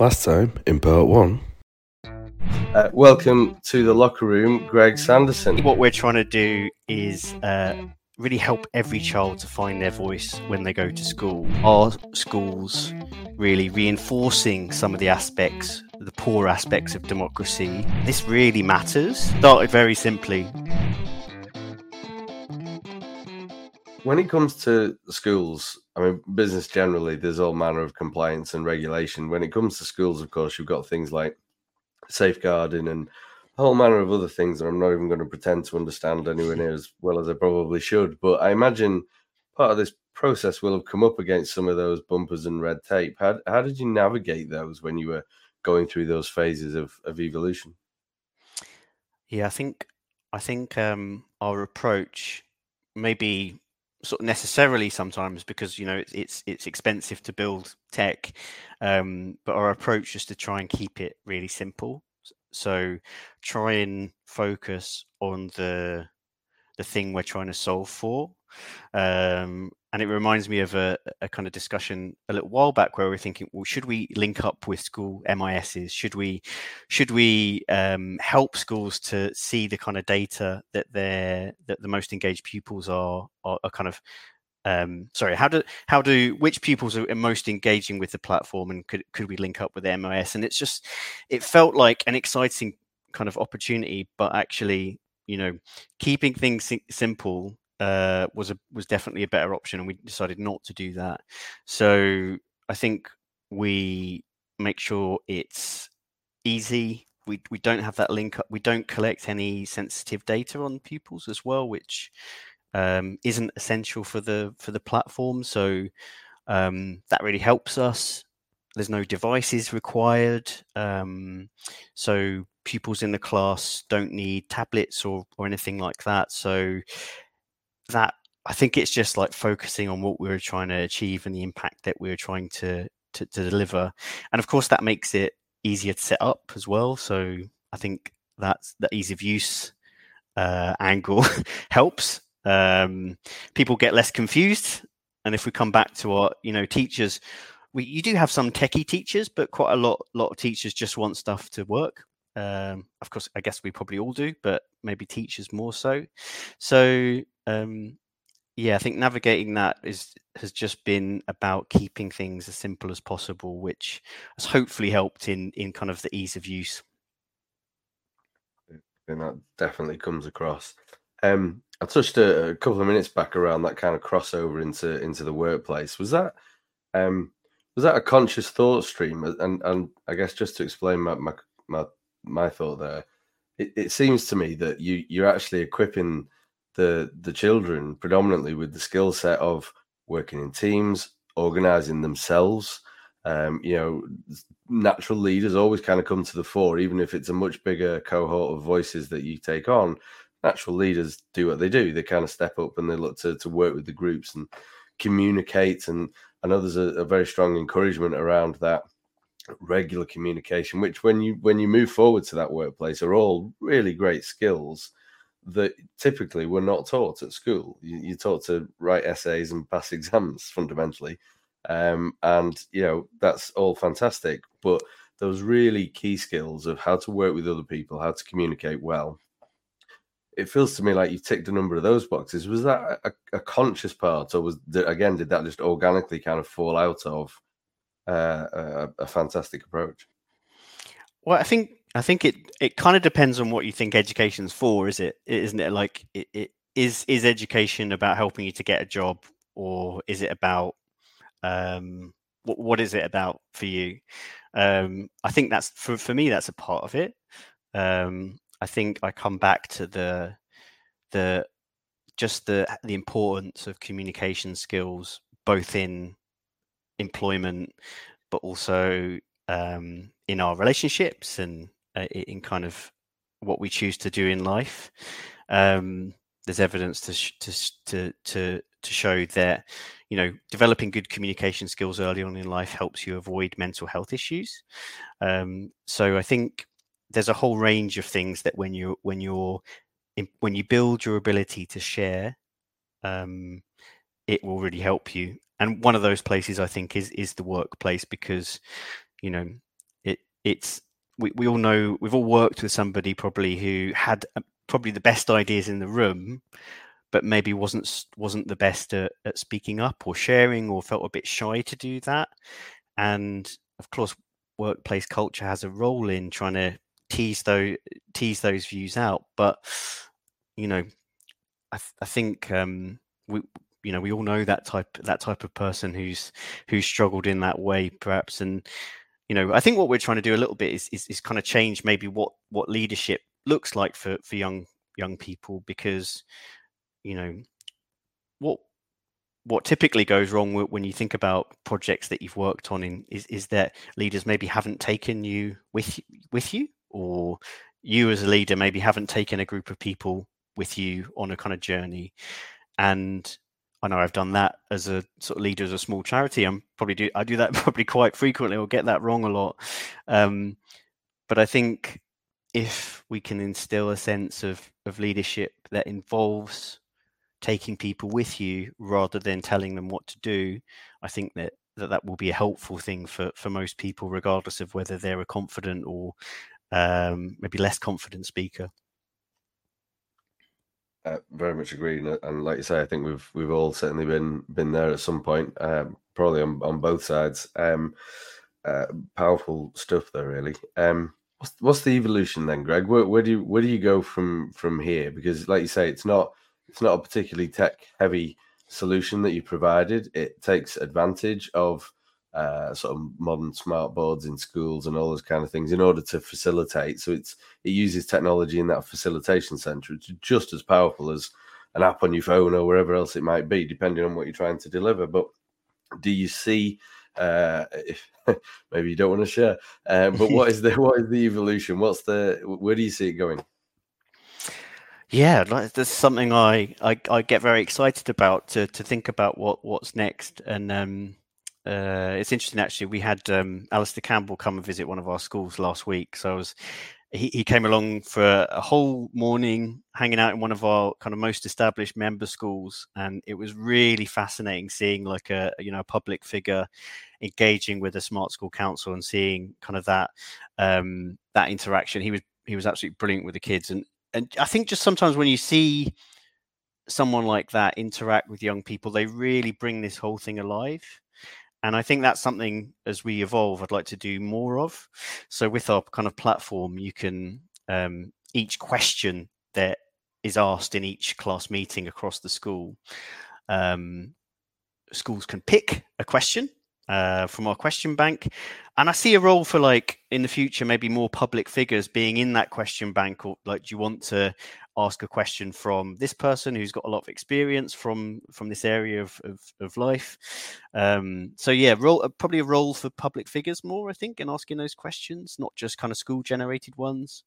Last time in part one. Uh, welcome to the locker room, Greg Sanderson. What we're trying to do is uh, really help every child to find their voice when they go to school. Our schools really reinforcing some of the aspects, the poor aspects of democracy. This really matters. Started very simply. When it comes to schools, I mean, business generally, there's all manner of compliance and regulation. When it comes to schools, of course, you've got things like safeguarding and a whole manner of other things that I'm not even going to pretend to understand anywhere near as well as I probably should. But I imagine part of this process will have come up against some of those bumpers and red tape. How, how did you navigate those when you were going through those phases of, of evolution? Yeah, I think I think um, our approach maybe sort of necessarily sometimes because you know it's it's, it's expensive to build tech um, but our approach is to try and keep it really simple. So try and focus on the the thing we're trying to solve for um, and it reminds me of a, a, kind of discussion a little while back where we are thinking well should we link up with school mis's should we should we um, help schools to see the kind of data that they're that the most engaged pupils are are, are kind of um, sorry how do how do which pupils are most engaging with the platform and could could we link up with the MIS and it's just it felt like an exciting kind of opportunity but actually you know keeping things simple uh, was a was definitely a better option, and we decided not to do that. So I think we make sure it's easy. We we don't have that link up. We don't collect any sensitive data on pupils as well, which um, isn't essential for the for the platform. So um, that really helps us. There's no devices required, um, so pupils in the class don't need tablets or or anything like that. So that I think it's just like focusing on what we were trying to achieve and the impact that we were trying to, to, to deliver. And of course, that makes it easier to set up as well. So I think that's the ease of use uh, angle helps. Um, people get less confused. And if we come back to our, you know, teachers, we you do have some techie teachers, but quite a lot lot of teachers just want stuff to work. Um, of course, I guess we probably all do, but maybe teachers more so. So um, yeah, I think navigating that is has just been about keeping things as simple as possible, which has hopefully helped in in kind of the ease of use. And that definitely comes across. Um, I touched a, a, couple of minutes back around that kind of crossover into into the workplace. Was that um, was that a conscious thought stream? And and I guess just to explain my my my, my thought there, it, it seems to me that you you're actually equipping the the children predominantly with the skill set of working in teams, organizing themselves. Um, you know, natural leaders always kind of come to the fore, even if it's a much bigger cohort of voices that you take on. Natural leaders do what they do; they kind of step up and they look to to work with the groups and communicate. And I know there's a, a very strong encouragement around that regular communication, which when you when you move forward to that workplace are all really great skills that typically were not taught at school. You, you're taught to write essays and pass exams fundamentally. Um, and, you know, that's all fantastic. But those really key skills of how to work with other people, how to communicate well, it feels to me like you ticked a number of those boxes. Was that a, a conscious part, or was again did that just organically kind of fall out of a, a fantastic approach? Well, I think I think it it kind of depends on what you think education's for, is it? Isn't it like it, it is is education about helping you to get a job, or is it about um, what what is it about for you? Um, I think that's for for me that's a part of it. Um, I think I come back to the the just the the importance of communication skills, both in employment, but also um, in our relationships and uh, in kind of what we choose to do in life. Um, there's evidence to, sh- to to to to show that you know developing good communication skills early on in life helps you avoid mental health issues. Um, so I think there's a whole range of things that when you when you're in, when you build your ability to share, um, it will really help you. And one of those places I think is is the workplace because you know it it's we, we all know we've all worked with somebody probably who had uh, probably the best ideas in the room but maybe wasn't wasn't the best at, at speaking up or sharing or felt a bit shy to do that. And of course workplace culture has a role in trying to tease those tease those views out but you know i, th- I think um, we you know we all know that type that type of person who's who's struggled in that way perhaps and you know i think what we're trying to do a little bit is is, is kind of change maybe what what leadership looks like for for young young people because you know what what typically goes wrong when you think about projects that you've worked on in is, is that leaders maybe haven't taken you with with you or you as a leader maybe haven't taken a group of people with you on a kind of journey. And I know I've done that as a sort of leader as a small charity. I'm probably do I do that probably quite frequently or get that wrong a lot. Um, but I think if we can instill a sense of of leadership that involves taking people with you rather than telling them what to do, I think that that, that will be a helpful thing for for most people, regardless of whether they're a confident or um, maybe less confident speaker. Uh, very much agree, and like you say, I think we've we've all certainly been been there at some point, um, probably on, on both sides. Um, uh, powerful stuff, though. Really, um, what's, what's the evolution then, Greg? Where, where do you where do you go from from here? Because, like you say, it's not it's not a particularly tech heavy solution that you provided. It takes advantage of uh, sort of modern smart boards in schools and all those kind of things in order to facilitate. So it's it uses technology in that facilitation center. It's just as powerful as an app on your phone or wherever else it might be, depending on what you're trying to deliver. But do you see? Uh, if maybe you don't want to share, uh, but what is the what is the evolution? What's the where do you see it going? Yeah, like, that's something I, I, I get very excited about to to think about what what's next. And um, uh, it's interesting actually. We had um, Alastair Campbell come and visit one of our schools last week. So I was he, he came along for a whole morning hanging out in one of our kind of most established member schools and it was really fascinating seeing like a you know a public figure engaging with a smart school council and seeing kind of that um that interaction he was he was absolutely brilliant with the kids and and i think just sometimes when you see someone like that interact with young people they really bring this whole thing alive and I think that's something as we evolve, I'd like to do more of. So with our kind of platform, you can um, each question that is asked in each class meeting across the school, um, schools can pick a question uh, from our question bank. And I see a role for like in the future, maybe more public figures being in that question bank, or like, do you want to ask a question from this person who's got a lot of experience from from this area of of, of life. Um, so yeah, role uh, probably a role for public figures more, I think, in asking those questions, not just kind of school generated ones.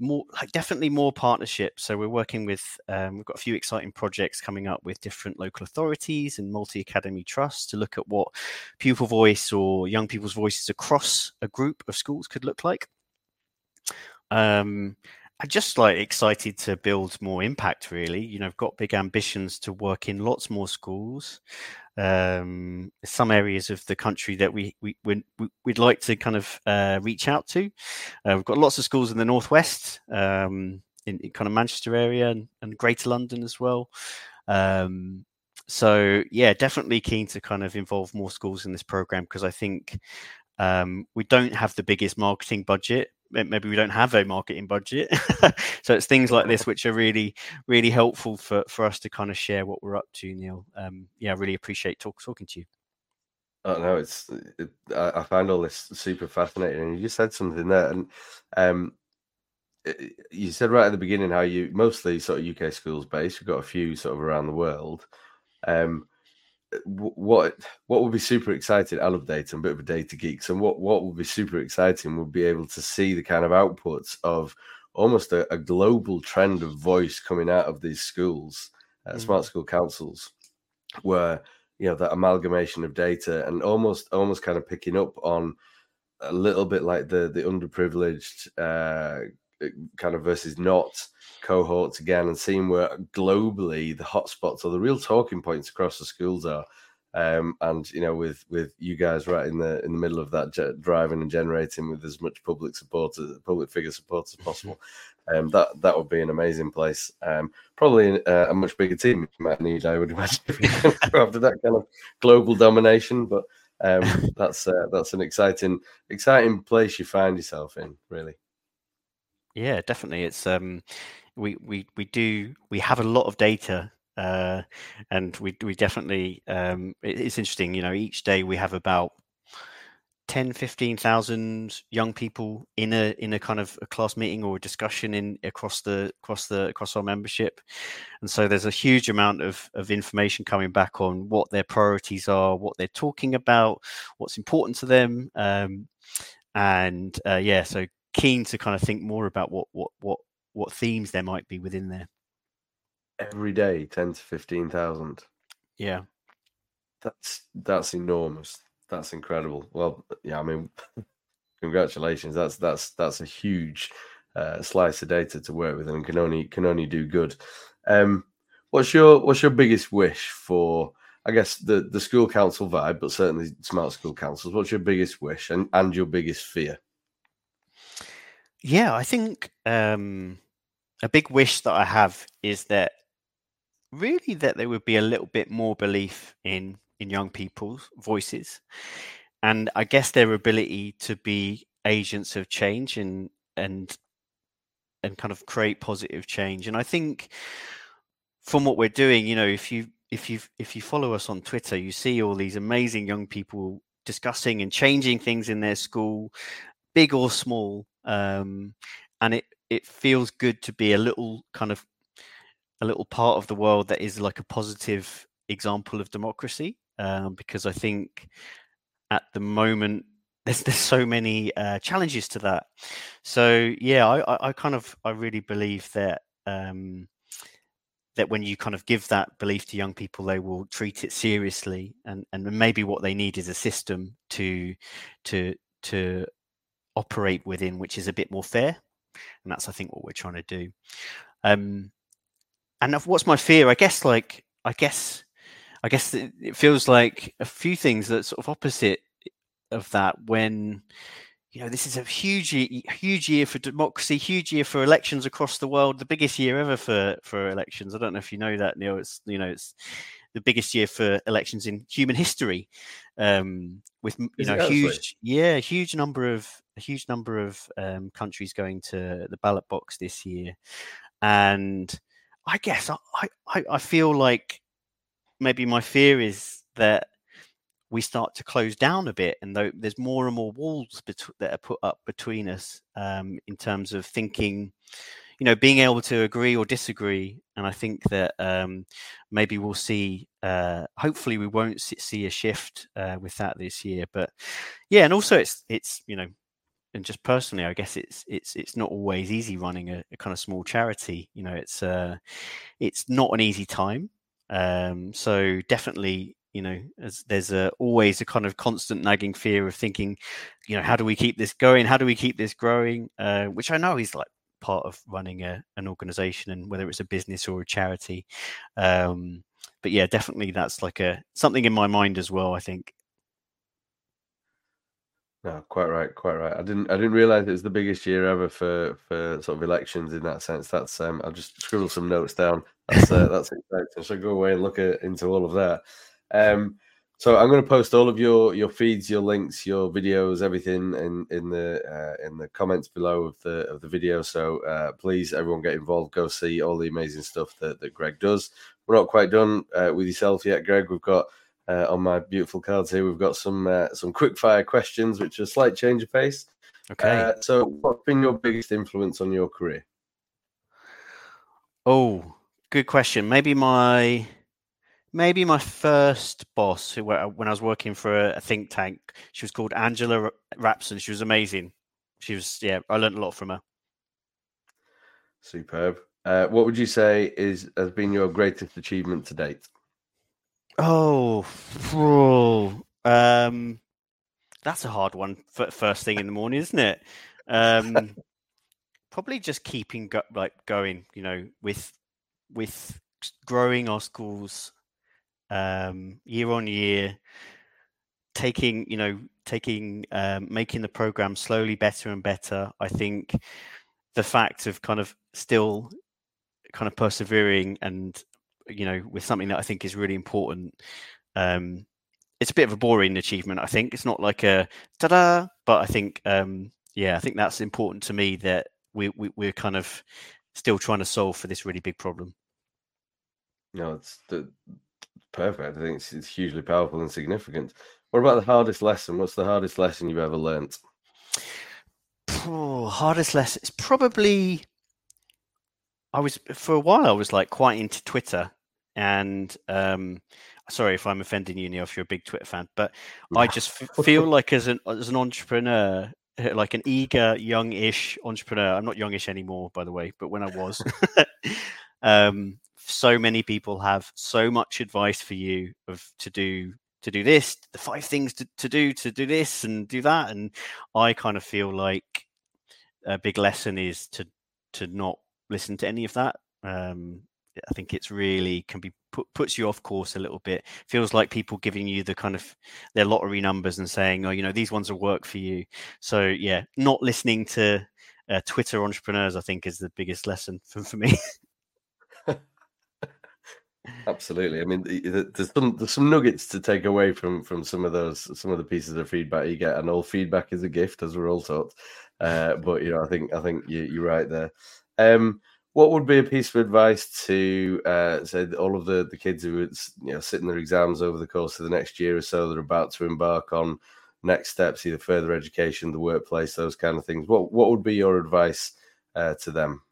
More like definitely more partnerships. So we're working with um, we've got a few exciting projects coming up with different local authorities and multi academy trusts to look at what pupil voice or young people's voices across a group of schools could look like. Um, I'm just like excited to build more impact. Really, you know, I've got big ambitions to work in lots more schools. Um, some areas of the country that we, we we'd like to kind of uh, reach out to. Uh, we've got lots of schools in the northwest, um, in, in, kind of Manchester area and, and Greater London as well. Um, so yeah, definitely keen to kind of involve more schools in this program because I think um, we don't have the biggest marketing budget maybe we don't have a marketing budget so it's things like this which are really really helpful for for us to kind of share what we're up to neil um yeah i really appreciate talk, talking to you Oh no, it's it, I find all this super fascinating, and you just said something there, and um, it, you said right at the beginning how you mostly sort of UK schools based. You've got a few sort of around the world. Um, what what would be super exciting? I love data. I'm a bit of a data geek. So what what would be super exciting would be able to see the kind of outputs of almost a, a global trend of voice coming out of these schools, uh, mm. smart school councils, where you know that amalgamation of data and almost almost kind of picking up on a little bit like the the underprivileged uh, kind of versus not cohorts again and seeing where globally the hotspots or the real talking points across the schools are. Um, and you know, with with you guys right in the in the middle of that ge- driving and generating with as much public support, as, public figure support as possible, um, that that would be an amazing place. Um, probably a, a much bigger team you might need, I would imagine, after that kind of global domination. But um, that's uh, that's an exciting exciting place you find yourself in, really. Yeah, definitely. It's um, we we we do we have a lot of data, uh, and we we definitely um, it, it's interesting. You know, each day we have about 10 15,000 young people in a in a kind of a class meeting or a discussion in across the across the across our membership and so there's a huge amount of of information coming back on what their priorities are what they're talking about what's important to them um, and uh, yeah so keen to kind of think more about what what what what themes there might be within there Every day, ten to fifteen thousand. yeah That's that's enormous. That's incredible. Well, yeah, I mean, congratulations. That's that's that's a huge uh, slice of data to work with, and can only can only do good. Um, what's your what's your biggest wish for? I guess the the school council vibe, but certainly smart school councils. What's your biggest wish and and your biggest fear? Yeah, I think um, a big wish that I have is that really that there would be a little bit more belief in in young people's voices, and I guess their ability to be agents of change and and and kind of create positive change. And I think from what we're doing, you know, if you if you if you follow us on Twitter, you see all these amazing young people discussing and changing things in their school, big or small um, and it it feels good to be a little kind of a little part of the world that is like a positive example of democracy um, because I think at the moment there's there's so many uh, challenges to that. So yeah, I, I, I kind of I really believe that um, that when you kind of give that belief to young people, they will treat it seriously, and and maybe what they need is a system to to to operate within, which is a bit more fair. And that's, I think, what we're trying to do. Um, and what's my fear? I guess, like, I guess, I guess it, feels like a few things that sort of opposite of that when you know this is a huge huge year for democracy huge year for elections across the world the biggest year ever for for elections i don't know if you know that neil it's you know it's the biggest year for elections in human history um with you Is know actually? huge yeah huge number of a huge number of um, countries going to the ballot box this year and i guess I, I i feel like maybe my fear is that we start to close down a bit and there's more and more walls bet- that are put up between us um, in terms of thinking you know being able to agree or disagree and i think that um, maybe we'll see uh, hopefully we won't see, see a shift uh, with that this year but yeah and also it's it's you know and just personally i guess it's it's it's not always easy running a, a kind of small charity you know it's uh it's not an easy time. Um so definitely you know there's a always a kind of constant nagging fear of thinking you know how do we keep this going? How do we keep this growing? Uh, which i know is like part of running a, an organization and whether it's a business or a charity. Um but yeah definitely that's like a something in my mind as well i think No, quite right, quite right. I didn't, I didn't realize it was the biggest year ever for for sort of elections in that sense. That's um, I'll just scribble some notes down. That's uh, that's exciting. So go away and look at, into all of that. Um, so I'm going to post all of your your feeds, your links, your videos, everything in in the uh, in the comments below of the of the video. So uh, please, everyone, get involved. Go see all the amazing stuff that that Greg does. We're not quite done uh, with yourself yet, Greg. We've got uh, on my beautiful cards here. We've got some uh, some quick fire questions, which are a slight change of pace. okay Uh, so, what's been your biggest influence on your career? Oh, good question. Maybe my maybe my first boss, who when I was working for a, think tank, she was called Angela Rapson. She was amazing. She was yeah, I learned a lot from her. Superb. Uh, what would you say is has been your greatest achievement to date? Oh, um, that's a hard one for first thing in the morning, isn't it? Um, probably just keeping go- like going, you know, with with growing our schools um, year on year, taking you know taking um, making the program slowly better and better. I think the fact of kind of still kind of persevering and you know with something that I think is really important. Um, it's a bit of a boring achievement. I think it's not like a ta-da, but I think um, yeah, I think that's important to me that we, we we're kind of still trying to solve for this really big problem. No, it's the, perfect. I think it's, it's hugely powerful and significant. What about the hardest lesson? What's the hardest lesson you've ever learnt? Oh, hardest lesson. It's probably. I was for a while. I was like quite into Twitter, and um, sorry if I'm offending you, Neil, if you're a big Twitter fan, but I just f- feel like as an as an entrepreneur, like an eager, youngish entrepreneur. I'm not youngish anymore, by the way, but when I was, um, so many people have so much advice for you of to do to do this, the five things to, to do to do this and do that. And I kind of feel like a big lesson is to to not listen to any of that. Um, I think it's really can be put, puts you off course a little bit. Feels like people giving you the kind of their lottery numbers and saying, "Oh, you know, these ones will work for you." So yeah, not listening to uh, Twitter entrepreneurs, I think, is the biggest lesson for, for me. Absolutely. I mean, there's some there's some nuggets to take away from from some of those some of the pieces of feedback you get, and all feedback is a gift, as we're all taught. Uh, but you know, I think I think you, you're right there. Um, what would be a piece of advice to uh, say all of the the kids who are you know sitting their exams over the course of the next year or so that are about to embark on next steps, either further education, the workplace, those kind of things? What what would be your advice uh, to them?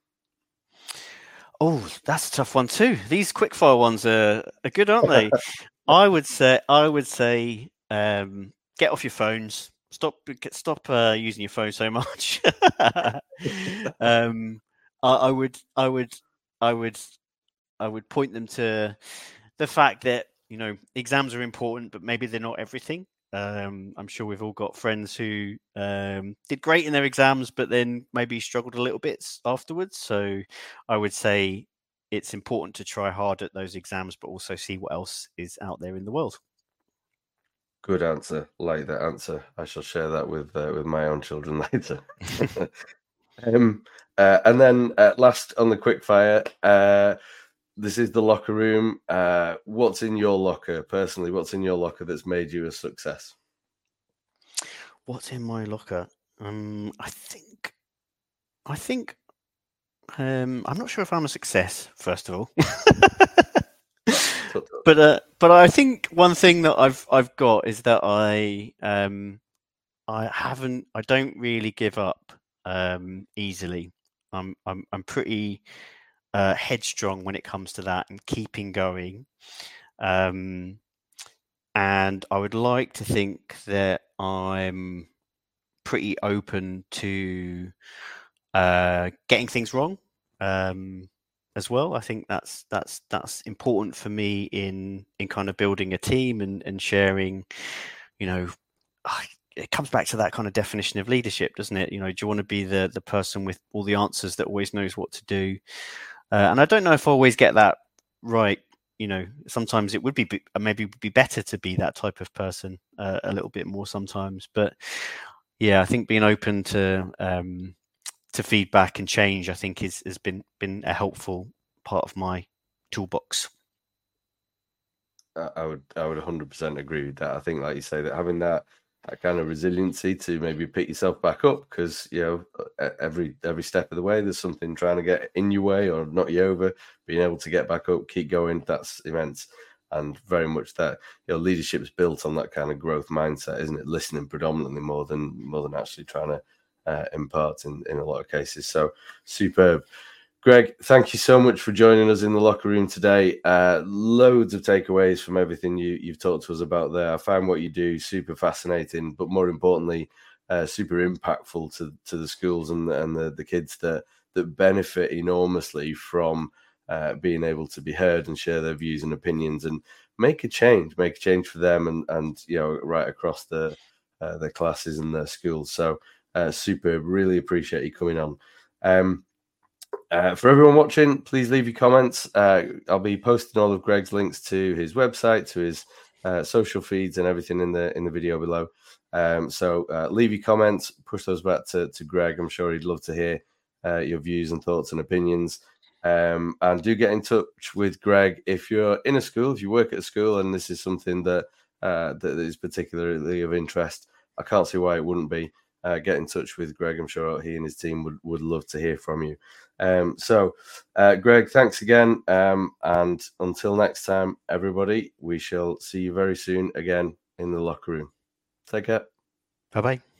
Oh, that's a tough one too. These quickfire ones are, are good, aren't they? I would say I would say um, get off your phones. Stop stop uh, using your phone so much. um, I, I would I would I would I would point them to the fact that you know exams are important, but maybe they're not everything. Um, I'm sure we've all got friends who um, did great in their exams, but then maybe struggled a little bit afterwards. So I would say it's important to try hard at those exams, but also see what else is out there in the world. Good answer. Like that answer. I shall share that with uh, with my own children later. um, uh, and then uh, last on the quickfire, uh, this is the locker room. Uh, what's in your locker personally? What's in your locker that's made you a success? What's in my locker? Um, I think, I think, um, I'm not sure if I'm a success. First of all, but uh, but I think one thing that I've I've got is that I um, I haven't I don't really give up um, easily. I'm I'm I'm pretty uh, headstrong when it comes to that and keeping going. Um, and I would like to think that I'm pretty open to uh, getting things wrong um, as well. I think that's that's that's important for me in in kind of building a team and and sharing. You know, it comes back to that kind of definition of leadership, doesn't it? You know, do you want to be the the person with all the answers that always knows what to do? Uh, and I don't know if I always get that right. You know, sometimes it would be uh, maybe be better to be that type of person uh, a little bit more sometimes. But yeah, I think being open to um, to feedback and change, I think, is has been been a helpful part of my toolbox. I would I would 100% agree with that. I think, like you say, that having that that kind of resiliency to maybe pick yourself back up because you know every every step of the way there's something trying to get in your way or knock you over. Being able to get back up keep going that's immense. And very much that you know leadership is built on that kind of growth mindset isn't it? Listening predominantly more than more than actually trying to uh, impart in in a lot of cases. So superb Greg, thank you so much for joining us in the locker room today. Uh, loads of takeaways from everything you, you've talked to us about there. I found what you do super fascinating, but more importantly, uh, super impactful to, to the schools and, and the, the kids that, that benefit enormously from uh, being able to be heard and share their views and opinions and make a change, make a change for them and, and you know, right across the, uh, their classes and their schools. So, uh, super, really appreciate you coming on. Um, Uh, for everyone watching, please leave your comments. Uh, I'll be posting all of Greg's links to his website, to his uh, social feeds, and everything in the in the video below. Um, so uh, leave your comments, push those back to, to Greg. I'm sure he'd love to hear uh, your views and thoughts and opinions. Um, and do get in touch with Greg if you're in a school, if you work at a school, and this is something that uh, that is particularly of interest. I can't see why it wouldn't be. Uh, get in touch with Greg. I'm sure he and his team would, would love to hear from you. Um, so, uh, Greg, thanks again. Um, and until next time, everybody, we shall see you very soon again in the locker room. Take care. Bye bye.